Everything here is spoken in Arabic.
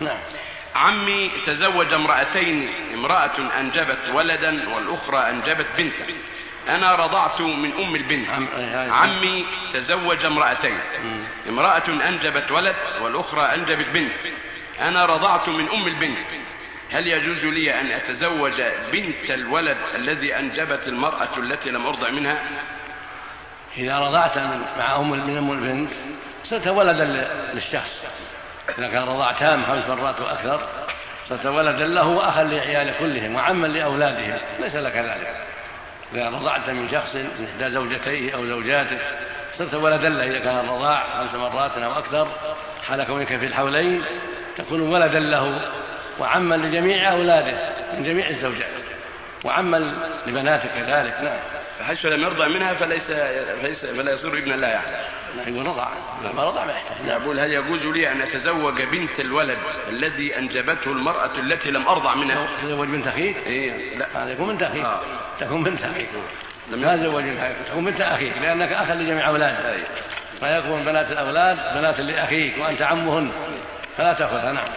نعم. عمي تزوج امرأتين امرأة أنجبت ولدا والأخرى أنجبت بنتا أنا رضعت من أم البنت. عم... هاي- عمي تزوج امرأتين. امرأة أنجبت ولد والأخرى أنجبت بنت. أنا رضعت من أم البنت. هل يجوز لي أن أتزوج بنت الولد الذي أنجبت المرأة التي لم أرضع منها؟ إذا رضعت مع أم من أم البنت صرت ولدا للشخص إذا كان رضاع تام خمس مرات وأكثر صرت ولدا له وأخا لعياله كلهم وعما لأولادهم ليس لك ذلك. إذا رضعت من شخص من إحدى زوجتيه أو زوجاته صرت ولدا له إذا كان الرضاع خمس مرات أو أكثر حال كونك في الحولين تكون ولدا له وعما لجميع أولاده من جميع الزوجات وعما لبناتك كذلك نعم. فحيث لم يرضع منها فليس, فليس فلا يصير ابنا لا يعني. نعم يقول رضع ما رضع ما يحتاج نعم يقول هل يجوز لي أن أتزوج بنت الولد الذي أنجبته المرأة التي لم أرضع منها؟ تزوج بنت اخيك إيه لا. هذا يكون بنت اخيك آه. تكون بنت اخيك لا تزوج بنت اخيك تكون بنت اخيك لأنك أخ لجميع اولادك أي. فيكون بنات الأولاد بنات لأخيك وأنت عمهن. فلا تأخذها نعم.